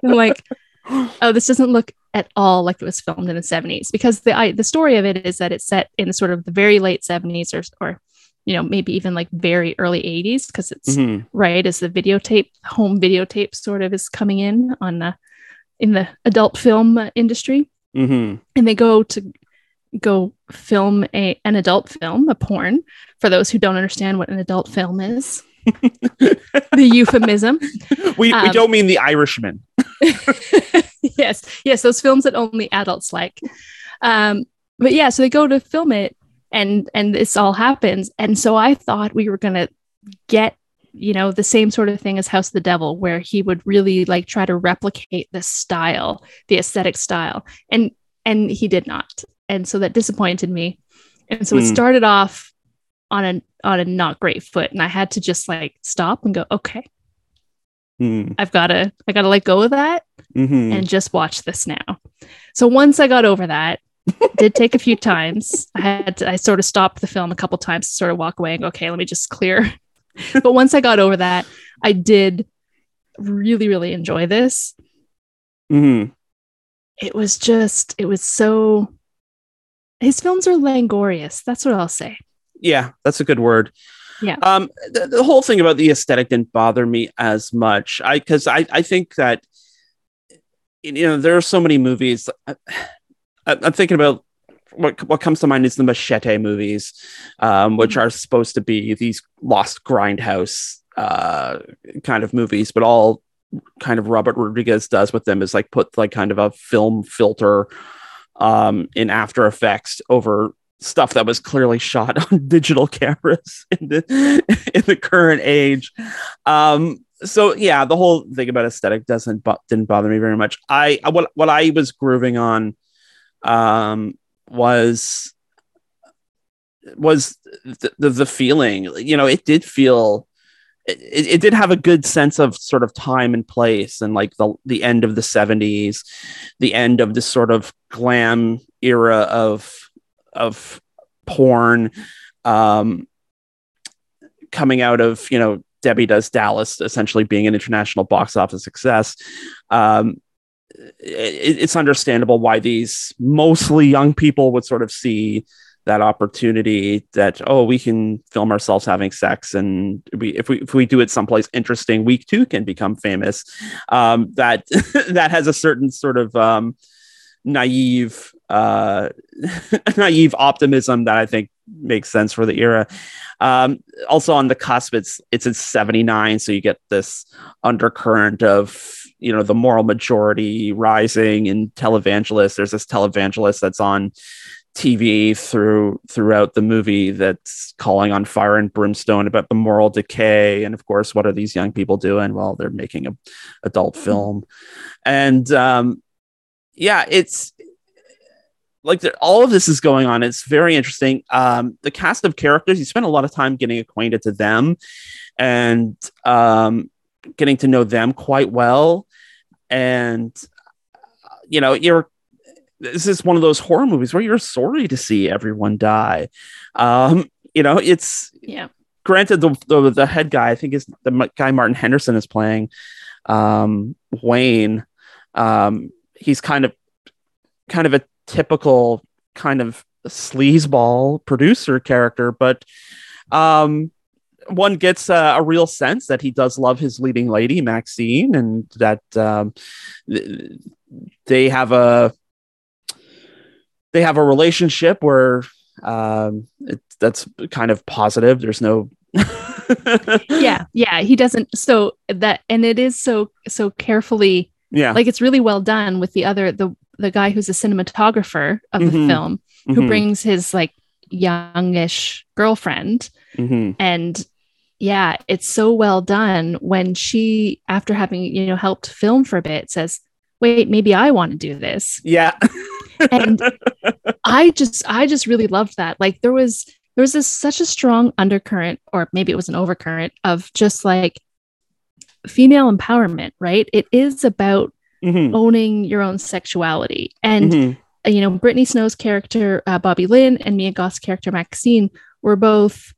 Like, oh, this doesn't look at all like it was filmed in the 70s because the I, the story of it is that it's set in the sort of the very late 70s or or you know maybe even like very early 80s because it's Mhm. right as the videotape home videotape sort of is coming in on the in the adult film industry Mhm. and they go to go film a an adult film, a porn. For those who don't understand what an adult film is, the euphemism. We, we Um, don't mean the Irishman. yes, yes, those films that only adults like. Um, but yeah, so they go to film it, and and this all happens, and so I thought we were gonna get you know the same sort of thing as House of the Devil, where he would really like try to replicate the style, the aesthetic style, and and he did not, and so that disappointed me, and so it Hmm. started off on a on a not great foot, and I had to just like stop and go, okay, Mm, I've got to I got to let go of that mhm. and just watch this now. So once I got over that, did take a few times. I had to, I sort of stopped the film a couple times to sort of walk away and go, okay, let me just clear. but once I got over that, I did really, really enjoy this. Mhm. It was just, it was so. His films are langorious. That's what I'll say. Yeah, that's a good word. Yeah. Um, the, the whole thing about the aesthetic didn't bother me as much. I because I I think that you know there are so many movies. I, I'm thinking about what what comes to mind is the Machete movies, um, which are supposed to be these lost grindhouse uh, kind of movies, but all kind of Robert Rodriguez does with them is like put like kind of a film filter um, in After Effects over stuff that was clearly shot on digital cameras in the in the current age. Um, so yeah, the whole thing about aesthetic doesn't bo- didn't bother me very much. I what what I was grooving on um, was was the, the the feeling. You know, it did feel. It, it did have a good sense of sort of time and place and like the the end of the 70s the end of this sort of glam era of of porn um coming out of you know debbie does dallas essentially being an international box office success. Um it, it's understandable why these mostly young people would sort of see that opportunity that oh we can film ourselves having sex and we if we if we do it someplace interesting we too can become famous. Um that that has a certain sort of um naive uh naive optimism that i think makes sense for the era. Um also on the cusp it's it's in 79 so you get this undercurrent of you know the moral majority rising in televangelist there's this televangelist that's on TV through throughout the movie that's calling on fire and brimstone about the moral decay. And of course what are these young people doing? Well they're making a adult film. And um yeah it's like all of this is going on it's very interesting um the cast of characters you spend a lot of time getting acquainted to them and um getting to know them quite well and you know you're this is one of those horror movies where you're sorry to see everyone die. Um, you know, it's Yeah. granted the, the the head guy, I think is the guy Martin Henderson is playing um Wayne. Um, he's kind of kind of a typical kind of sleazeball producer character, but um one gets a, a real sense that he does love his leading lady Maxine and that um th- they have a they have a relationship where um it, that's kind of positive there's no yeah, yeah. He doesn't. So that, and it is so so carefully. Yeah. like it's really well done with the other the the guy who's a cinematographer of the Mhm. film who Mhm. brings his like youngish girlfriend Mhm. and yeah it's so well done when she after having you know helped film for a bit says wait maybe i want to do this yeah and i just i just really loved that like there was there was this such a strong undercurrent or maybe it was an overcurrent of just like female empowerment right it is about Mhm. owning your own sexuality and Mhm. uh, you know brittany snow's character uh, bobby lynn and mia goth's character maxine were both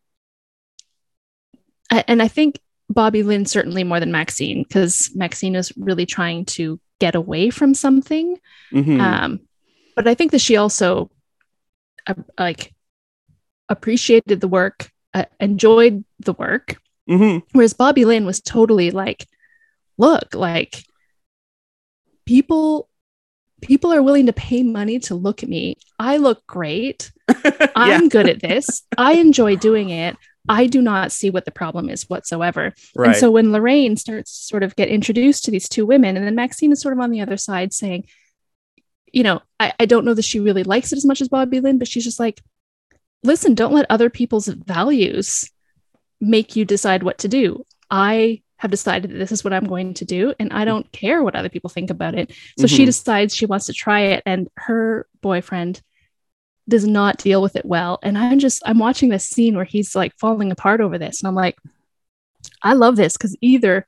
and i think bobby lynn certainly more than maxine because maxine is really trying to get away from something Mhm. um but i think that she also uh, like appreciated the work uh, enjoyed the work Mhm. whereas bobby lynn was totally like look like people people are willing to pay money to look at me. I look great. I'm good at this. I enjoy doing it. I do not see what the problem is whatsoever. Right. And so when Lorraine starts to sort of get introduced to these two women, and then Maxine is sort of on the other side saying, you know, I, I don't know that she really likes it as much as Bobby Lynn, but she's just like, listen, don't let other people's values make you decide what to do. I have decided that this is what I'm going to do, and I don't care what other people think about it. So she Mhm. decides she wants to try it, and her boyfriend does not deal with it well. And I'm just, I'm watching this scene where he's like falling apart over this, and I'm like, I love this because either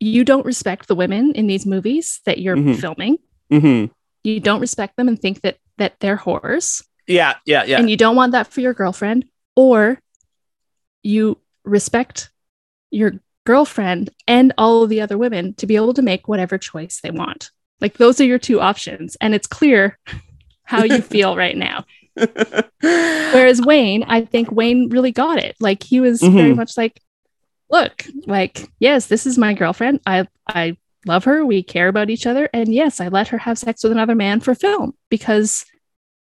you don't respect the women in these movies that you're Mhm. filming, hmm you don't respect them and think that that they're whores, Yeah, yeah, yeah. and you don't want that for your girlfriend, or you respect your girlfriend and all of the other women to be able to make whatever choice they want. Like those are your two options, and it's clear how you feel right now. Whereas Wayne, I think Wayne really got it. Like he was very Mhm. much like, look, like, yes, this is my girlfriend. I I love her. We care about each other. And yes, I let her have sex with another man for film because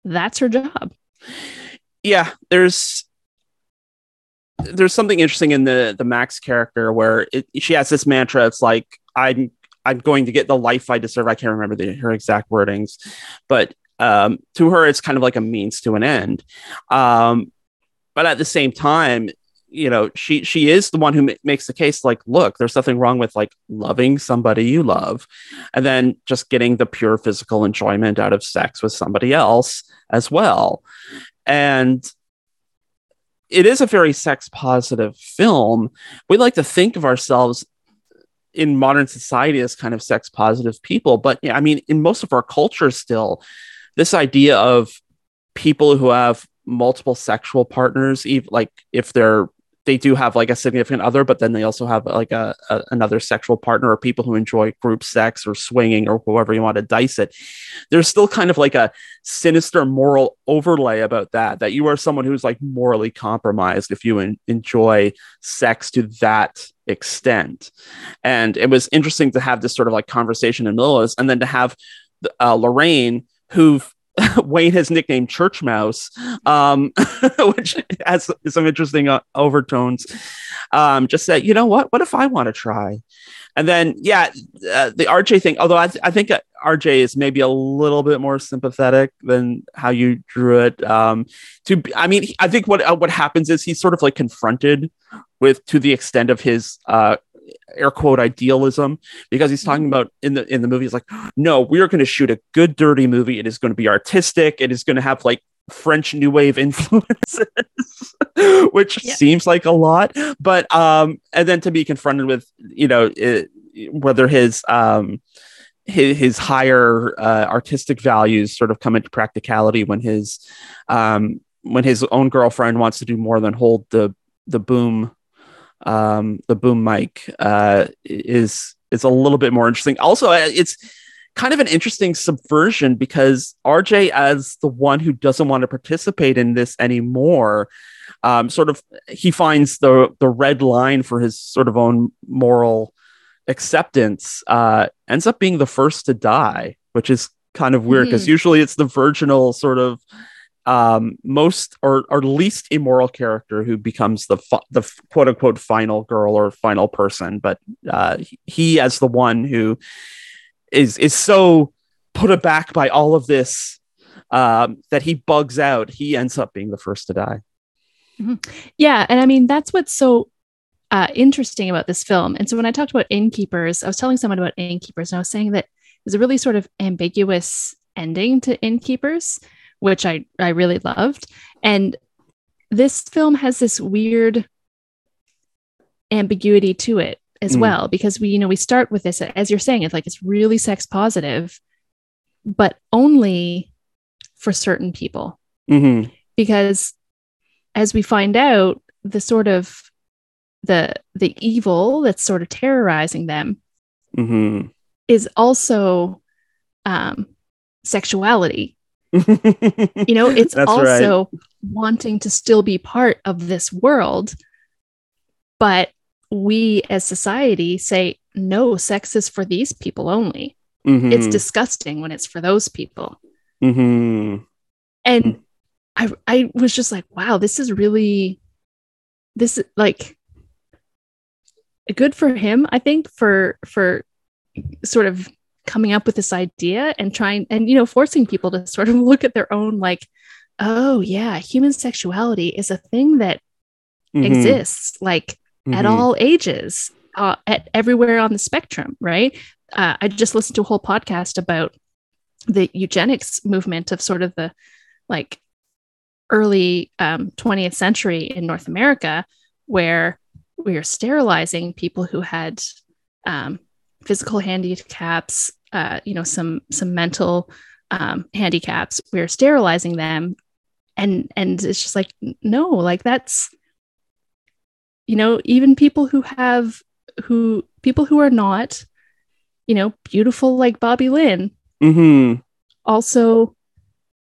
that's her job. yeah there's there's something interesting in the the max character where it, she has this mantra it's like i'm i'm going to get the life i deserve. I can't remember the, her exact wordings but um to her it's kind of like a means to an end. Um but at the same time you know she she is the one who ma- makes the case like look there's nothing wrong with like loving somebody you love and then just getting the pure physical enjoyment out of sex with somebody else as well. And it is a very sex positive film. We like to think of ourselves in modern society as kind of sex positive people but yeah i mean in most of our culture still this idea of people who have multiple sexual partners even like if they're they do have like a significant other but then they also have like a, a another sexual partner or people who enjoy group sex or swinging or whoever you want to dice it. There's still kind of like a sinister moral overlay about that that you are someone who's like morally compromised if you en- enjoy sex to that extent. And it was interesting to have this sort of like conversation in Millis and then to have uh, Lorraine who Wayne has nicknamed Church Mouse, um, which has some interesting uh, overtones. Um, just say, you know what? What if I want to try? And then, yeah, uh, the RJ thing. Although I, th- I think uh, RJ is maybe a little bit more sympathetic than how you drew it. Um, to, I mean, I think what uh, what happens is he's sort of like confronted with to the extent of his uh, air quote idealism because he's talking about in the in the movie he's like no we are going to shoot a good dirty movie. It is going to be artistic. It is going to have like french new wave influences which Yeah. seems like a lot. But um and then to be confronted with you know it, whether his um his, his higher uh, artistic values sort of come into practicality when his um when his own girlfriend wants to do more than hold the the boom um, the boom mic uh, is is a little bit more interesting. Also, uh, it's kind of an interesting subversion because RJ, as the one who doesn't want to participate in this anymore, um, sort of he finds the the red line for his sort of own moral acceptance. Uh, ends up being the first to die, which is kind of weird because Mhm. usually it's the virginal sort of um most or or least immoral character who becomes the the quote unquote final girl or final person but uh he as the one who is is so put aback by all of this um that he bugs out he ends up being the first to die. Yeah, and I mean that's what's so uh, interesting about this film. And so when I talked about Innkeepers, I was telling someone about Innkeepers, and I was saying that was a really sort of ambiguous ending to Innkeepers, which I I really loved. And this film has this weird ambiguity to it as Mm. well because we you know we start with this as you're saying it's like it's really sex positive but only for certain people mm-hmm. because as we find out the sort of the the evil that's sort of terrorizing them Mm-hmm. is also um sexuality you know it's also wanting to still be part of this world but we as society say no sex is for these people only Mhm. it's disgusting when it's for those people Mhm. and I I was just like, wow, this is really this is like good for him, I think, for for sort of coming up with this idea and trying and you know forcing people to sort of look at their own like, oh yeah, human sexuality is a thing that Mhm. exists like at Mhm. all ages, uh, at everywhere on the spectrum, right? Uh, I just listened to a whole podcast about the eugenics movement of sort of the like early um, 20th century in North America, where we were sterilizing people who had um, physical handicaps, uh, you know, some some mental um, handicaps. We were sterilizing them, and and it's just like no, like that's you know, even people who have who people who are not, you know, beautiful like Bobby Lynn Mhm. also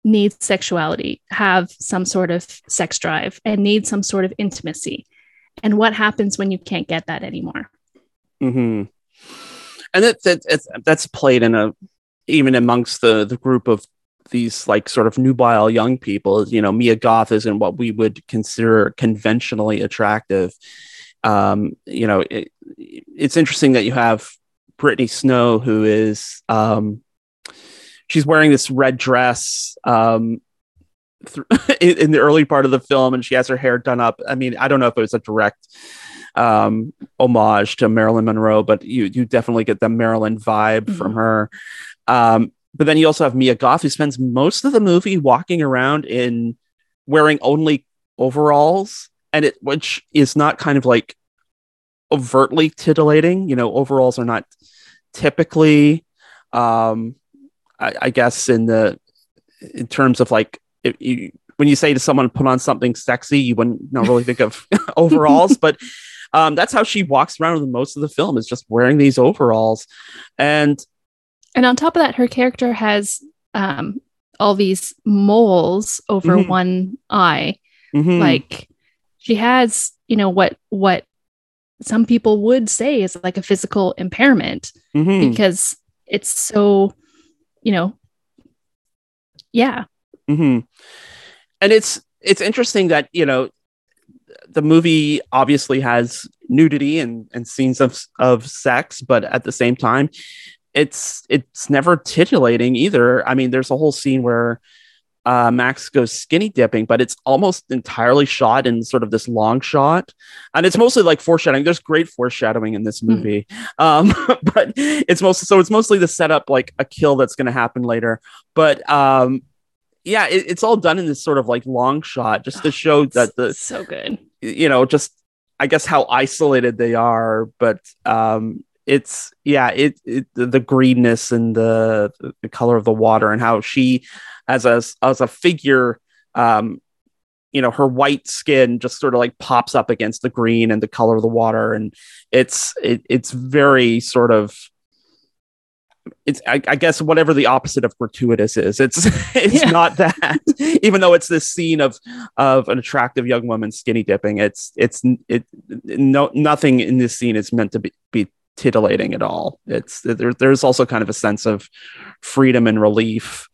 need sexuality, have some sort of sex drive, and need some sort of intimacy. And what happens when you can't get that anymore? hmm And that, that it's, that's played in a even amongst the the group of these like sort of nubile young people. You know, Mia Goth isn't what we would consider conventionally attractive. Um, you know, it, it's interesting that you have Brittany Snow, who is um, she's wearing this red dress um, in the early part of the film, and she has her hair done up. I mean, I don't know if it was a direct um, homage to Marilyn Monroe, but you you definitely get the Marilyn vibe from her. Um, but then you also have Mia Goth, who spends most of the movie walking around in wearing only overalls, and it which is not kind of like overtly titillating. You know, overalls are not typically, um, I, I guess, in the in terms of like if you, when you say to someone put on something sexy, you wouldn't not really think of overalls, but um, that's how she walks around with most of the film is just wearing these overalls, and And on top of that, her character has um, all these moles over Mhm. one eye. Mhm. Like she has, you know, what what some people would say is like a physical impairment Mhm. because it's so, you know, yeah. mm-hmm. And it's it's interesting that you know the movie obviously has nudity and and scenes of of sex, but at the same time, it's it's never titillating either. I mean, there's a whole scene where uh, Max goes skinny dipping, but it's almost entirely shot in sort of this long shot, and it's mostly like foreshadowing. There's great foreshadowing in this movie, um, but it's mostly so it's mostly the setup like a kill that's going to happen later. But um, yeah, it, it's all done in this sort of like long shot just to show that the so good. You know just I guess how isolated they are, but um, it's yeah, it, it the, greenness and the the color of the water and how she as a as a figure um you know her white skin just sort of like pops up against the green and the color of the water. And it's it, it's very sort of it's I, I guess whatever the opposite of gratuitous is. It's it's Yeah. not that even though it's this scene of of an attractive young woman skinny dipping it's it's it no nothing in this scene is meant to be, be titillating at all. It's there, there's also kind of a sense of freedom and relief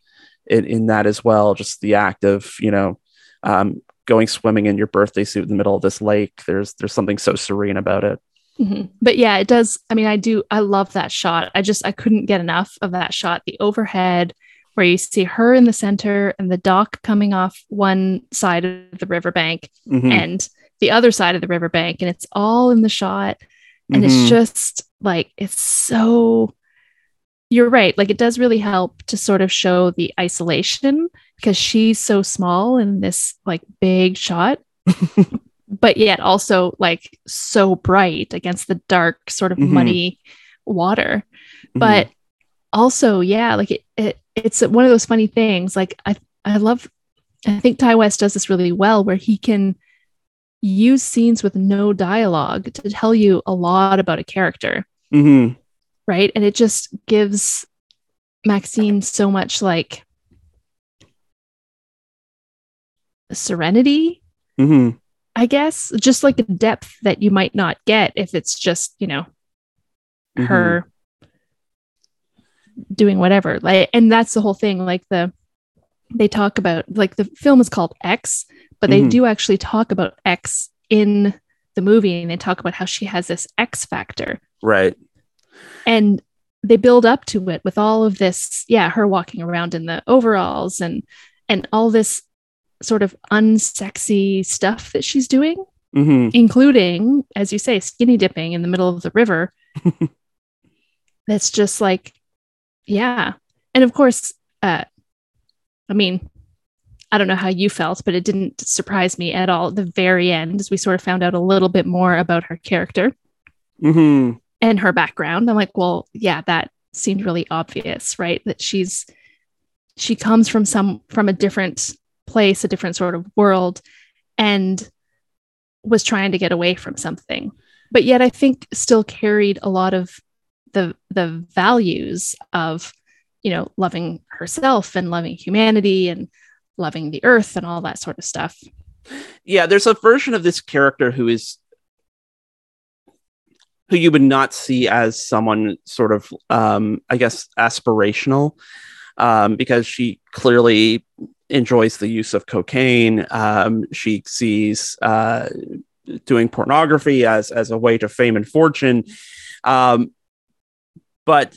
in, in that as well. Just the act of you know um, going swimming in your birthday suit in the middle of this lake. There's there's something so serene about it Mhm. But yeah, it does. I mean, I do. I love that shot. I just I couldn't get enough of that shot. The overhead where you see her in the center and the dock coming off one side of the riverbank Mhm. and the other side of the riverbank, and it's all in the shot. And Mhm. it's just like it's so. You're right. Like it does really help to sort of show the isolation because she's so small in this like big shot but yet also like so bright against the dark sort of Mhm. muddy water Mhm. but also yeah like it, it it's one of those funny things like i i love i think ti west does this really well where he can use scenes with no dialogue to tell you a lot about a character Mhm. right and it just gives maxine so much like serenity Mhm. I guess just like a depth that you might not get if it's just, you know, Mhm. her doing whatever. Like, and that's the whole thing. Like the they talk about like the film is called X, but they Mhm. do actually talk about X in the movie, and they talk about how she has this X factor, Right. and they build up to it with all of this. Yeah, her walking around in the overalls and and all this sort of unsexy stuff that she's doing hmm including, as you say, skinny dipping in the middle of the river. That's just like, yeah. And of course, uh, I mean, I don't know how you felt, but it didn't surprise me at all at the very end as we sort of found out a little bit more about her character hmm and her background. I'm like, well, yeah, that seemed really obvious, right? That she's she comes from some from a different place, a different sort of world, and was trying to get away from something. But yet I think still carried a lot of the the values of, you know, loving herself and loving humanity and loving the earth and all that sort of stuff. Yeah, there's a version of this character who is who you would not see as someone sort of um I guess aspirational um because she clearly enjoys the use of cocaine um she sees uh doing pornography as as a way to fame and fortune um but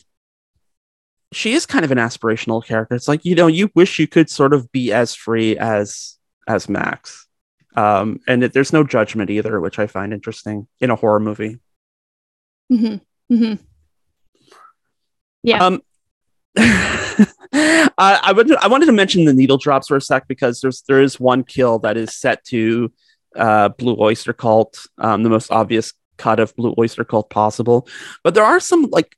she is kind of an aspirational character it's like you know you wish you could sort of be as free as as max um and it, there's no judgment either which i find interesting in a horror movie Mm-hmm. Mm-hmm. Yeah. I, I would I wanted to mention the needle drops for a sec because there's there is one kill that is set to uh, Blue Oyster Cult, um, the most obvious cut of Blue Oyster Cult possible. But there are some like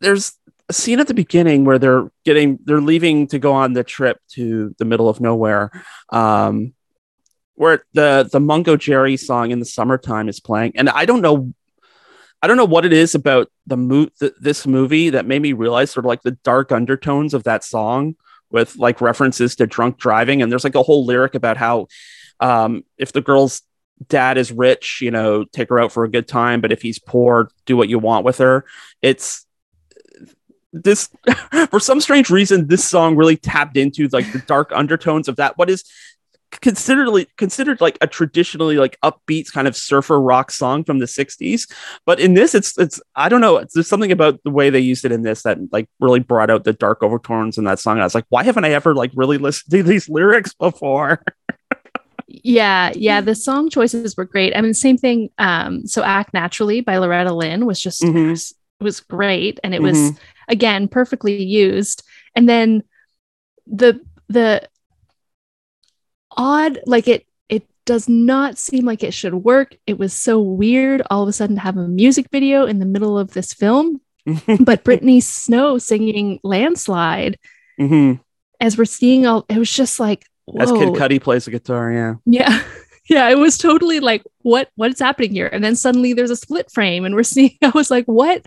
there's a scene at the beginning where they're getting they're leaving to go on the trip to the middle of nowhere. Um, where the the Mungo Jerry song in the summertime is playing, and I don't know, I don't know what it is about the mo- th- this movie that made me realize sort of like the dark undertones of that song with like references to drunk driving, and there's like a whole lyric about how um, if the girl's dad is rich, you know, take her out for a good time, but if he's poor, do what you want with her. It's this for some strange reason this song really tapped into like the dark undertones of that. What is considered considered like a traditionally like upbeat kind of surfer rock song from the 60s but in this it's it's i don't know there's something about the way they used it in this that like really brought out the dark overtones in that song i was like why haven't i ever like really listened to these lyrics before yeah yeah the song choices were great i mean same thing um so act naturally by loretta lynn was just Mhm. was, was great and it was Mhm. again perfectly used and then the the odd like it it does not seem like it should work it was so weird all of a sudden to have a music video in the middle of this film but brittany snow singing landslide Mhm. as we're seeing all it was just like as kid whoa. cudi plays the guitar yeah Yeah. Yeah, it was totally like what what's happening here? And then suddenly there's a split frame and we're seeing I was like, what?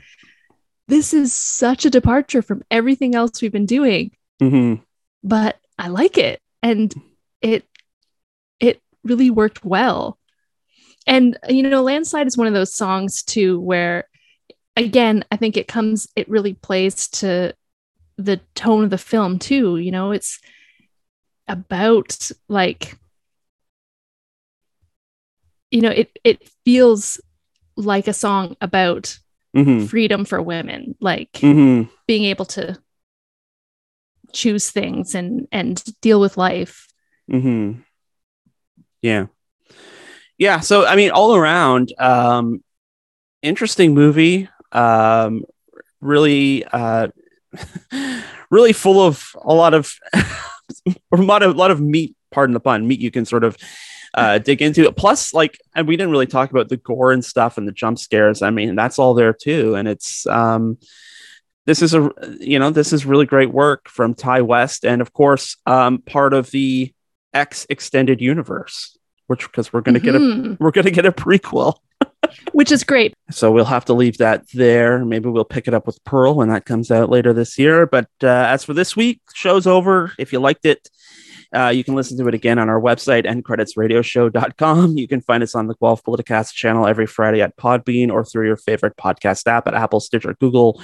This is such a departure from everything else we've been doing, hmm but I like it. And it really worked well. And you know, Landslide is one of those songs too where again, I think it comes it really plays to the tone of the film too, you know, it's about like you know it it feels like a song about hmm freedom for women like hmm being able to choose things and and deal with life. Hmm Yeah. Yeah. So, I mean, all around, um, interesting movie. Um, really, uh, really full of a lot of, a lot of, lot of meat, pardon the pun, meat you can sort of, uh, dig into. Plus, like, and we didn't really talk about the gore and stuff and the jump scares. I mean, that's all there too. And it's, um, this is a you know this is really great work from Ti West and of course um, part of the X extended universe which because we're going to get a Mhm. we're going to get a prequel. Which is great. So we'll have to leave that there. Maybe we'll pick it up with Pearl when that comes out later this year. But uh, as for this week show's over. If you liked it Uh, you can listen to it again on our website, endcreditsradioshow.com. You can find us on the Guelph Politicast channel every Friday at Podbean or through your favorite podcast app at Apple, Stitcher, Google,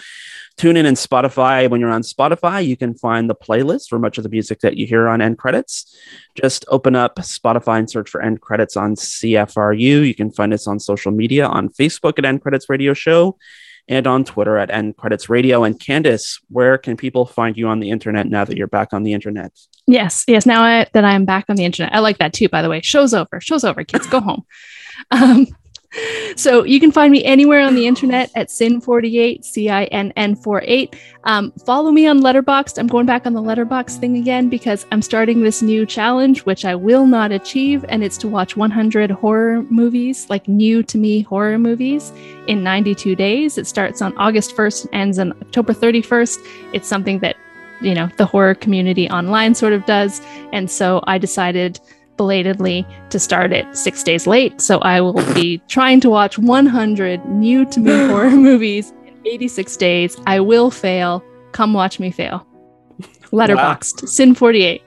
TuneIn, and Spotify. When you're on Spotify, you can find the playlist for much of the music that you hear on End Credits. Just open up Spotify and search for End Credits on CFRU. You can find us on social media on Facebook at End Credits Radio Show and on Twitter at End Credits Radio. And Candice, where can people find you on the internet now that you're back on the internet? Yes, yes. Now I, that I am back on the internet, I like that too. By the way, show's over. Show's over. Kids, go home. Um, so you can find me anywhere on the internet at sin48 c-i-n-n48 um, follow me on letterboxd. I'm going back on the letterboxd thing again because i'm starting this new challenge which i will not achieve and it's to watch 100 horror movies like new to me horror movies in 92 days. It starts on august 1st and ends on october 31st it's something that you know the horror community online sort of does. And so i decided belatedly to start it six days late. So I will be trying to watch 100 new to me horror movies in 86 days. I will fail. Come watch me fail. Letterboxd, wow. Sin 48.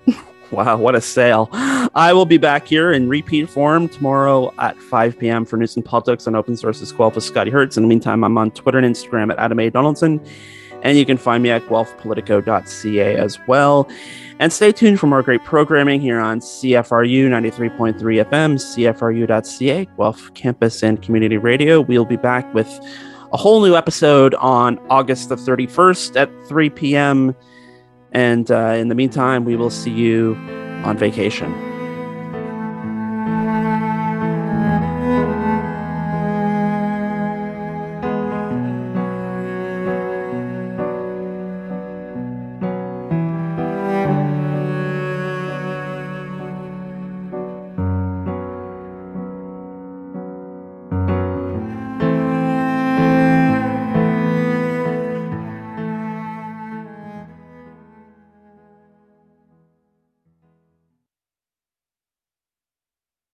Wow, what a sale. I will be back here in repeat form tomorrow at 5 p.m. for News and Politics on Open Sources Guelph with Scotty Hertz. In the meantime, I'm on Twitter and Instagram at Adam A. Donaldson. And you can find me at guelphpolitico.ca as well. And stay tuned for more great programming here on CFRU 93.3 FM, CFRU.ca, Guelph Campus and Community Radio. We'll be back with a whole new episode on August the 31st at 3 p.m. And uh, in the meantime, we will see you on vacation.